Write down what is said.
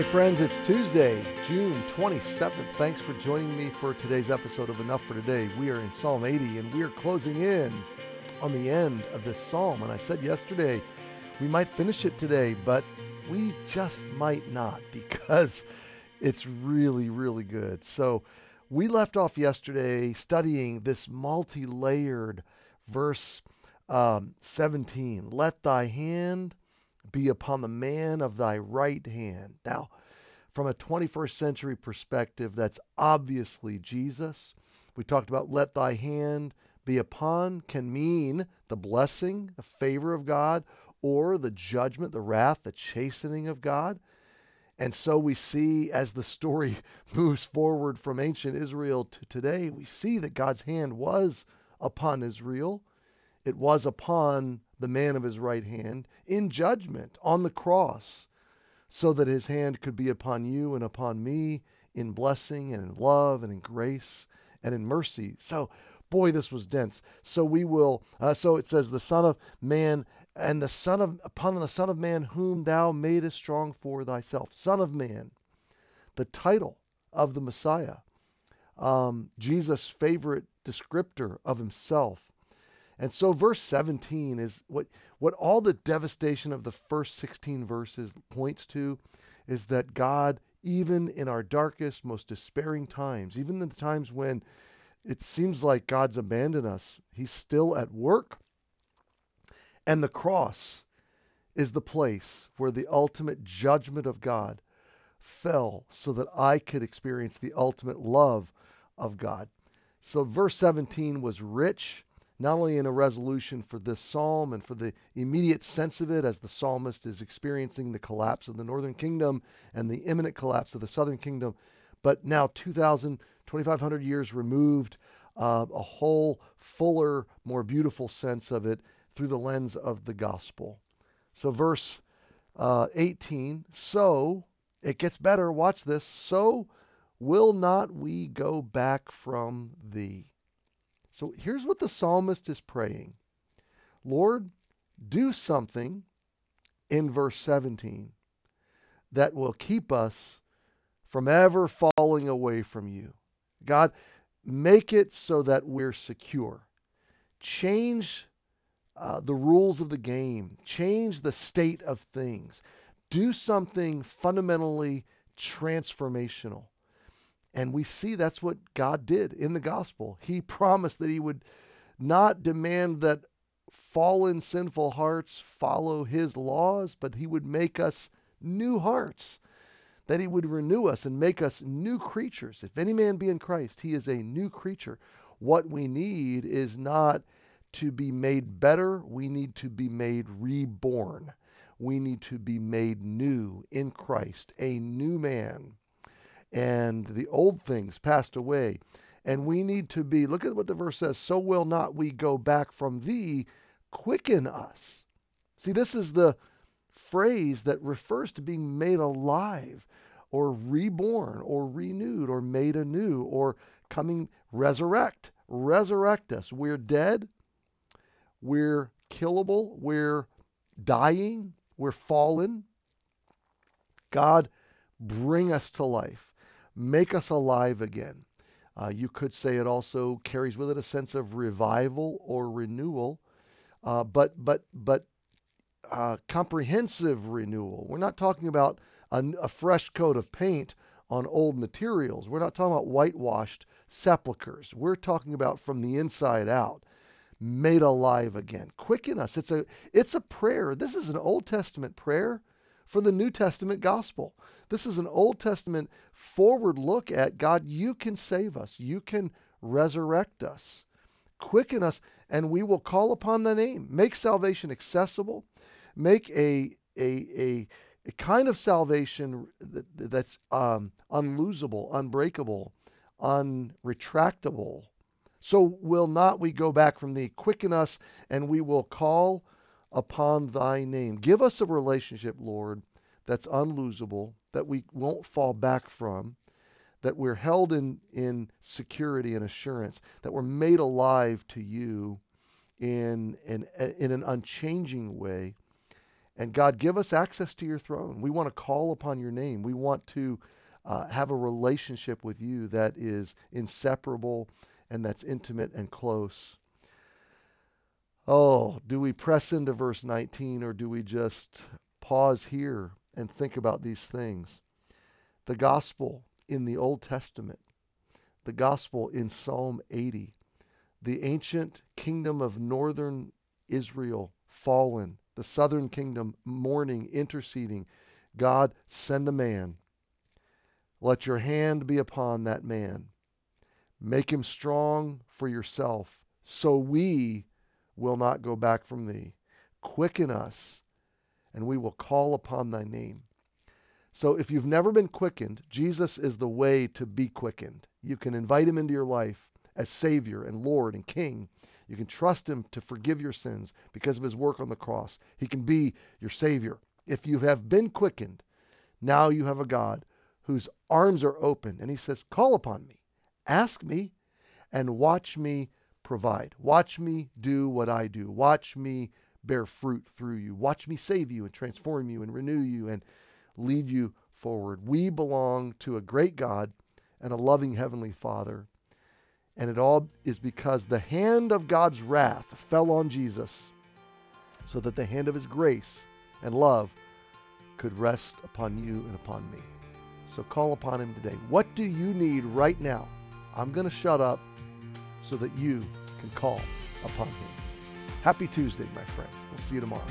Hey, friends, it's Tuesday, June 27th. Thanks for joining me for today's episode of Enough for Today. We are in Psalm 80 and we are closing in on the end of this psalm. And I said yesterday we might finish it today, but we just might not because it's really, really good. So we left off yesterday studying this multi layered verse um, 17. Let thy hand be upon the man of thy right hand. Now, from a 21st century perspective, that's obviously Jesus. We talked about let thy hand be upon can mean the blessing, the favor of God, or the judgment, the wrath, the chastening of God. And so we see as the story moves forward from ancient Israel to today, we see that God's hand was upon Israel. It was upon the man of his right hand in judgment on the cross, so that his hand could be upon you and upon me in blessing and in love and in grace and in mercy. So, boy, this was dense. So we will, uh, so it says, the Son of Man and the Son of, upon the Son of Man whom thou madest strong for thyself. Son of Man, the title of the Messiah, um, Jesus' favorite descriptor of himself. And so verse 17 is what what all the devastation of the first 16 verses points to is that God even in our darkest most despairing times, even in the times when it seems like God's abandoned us, he's still at work. And the cross is the place where the ultimate judgment of God fell so that I could experience the ultimate love of God. So verse 17 was rich not only in a resolution for this psalm and for the immediate sense of it as the psalmist is experiencing the collapse of the northern kingdom and the imminent collapse of the southern kingdom, but now 2,000, 2,500 years removed, uh, a whole fuller, more beautiful sense of it through the lens of the gospel. So, verse uh, 18 so it gets better, watch this, so will not we go back from thee. So here's what the psalmist is praying Lord, do something in verse 17 that will keep us from ever falling away from you. God, make it so that we're secure. Change uh, the rules of the game, change the state of things. Do something fundamentally transformational. And we see that's what God did in the gospel. He promised that He would not demand that fallen, sinful hearts follow His laws, but He would make us new hearts, that He would renew us and make us new creatures. If any man be in Christ, he is a new creature. What we need is not to be made better, we need to be made reborn. We need to be made new in Christ, a new man and the old things passed away. And we need to be, look at what the verse says, so will not we go back from thee, quicken us. See, this is the phrase that refers to being made alive or reborn or renewed or made anew or coming resurrect. Resurrect us. We're dead. We're killable. We're dying. We're fallen. God, bring us to life make us alive again. Uh, you could say it also carries with it a sense of revival or renewal, uh, but but but uh, comprehensive renewal. We're not talking about a, a, fresh coat of paint on old materials. We're not talking about whitewashed sepulchres. We're talking about from the inside out, made alive again. Quicken us. It's a it's a prayer. This is an Old Testament prayer for the New Testament gospel. This is an Old Testament forward look at God, you can save us, you can resurrect us, quicken us, and we will call upon the name. Make salvation accessible, make a, a, a, a kind of salvation that, that's um, unlosable, unbreakable, unretractable. So will not we go back from thee. Quicken us, and we will call upon thy name. Give us a relationship, Lord, that's unlosable, that we won't fall back from, that we're held in, in security and assurance, that we're made alive to you in, in, in an unchanging way. And God, give us access to your throne. We want to call upon your name. We want to uh, have a relationship with you that is inseparable and that's intimate and close. Oh, do we press into verse 19 or do we just pause here and think about these things? The gospel in the Old Testament, the gospel in Psalm 80, the ancient kingdom of northern Israel fallen, the southern kingdom mourning, interceding. God, send a man. Let your hand be upon that man. Make him strong for yourself, so we will not go back from thee. Quicken us, and we will call upon thy name. So if you've never been quickened, Jesus is the way to be quickened. You can invite him into your life as Savior and Lord and King. You can trust him to forgive your sins because of his work on the cross. He can be your Savior. If you have been quickened, now you have a God whose arms are open and he says, Call upon me, ask me, and watch me provide. Watch me do what I do. Watch me bear fruit through you. Watch me save you and transform you and renew you and lead you forward. We belong to a great God and a loving Heavenly Father. And it all is because the hand of God's wrath fell on Jesus so that the hand of His grace and love could rest upon you and upon me. So call upon Him today. What do you need right now? I'm going to shut up so that you can call upon him. Happy Tuesday, my friends. We'll see you tomorrow.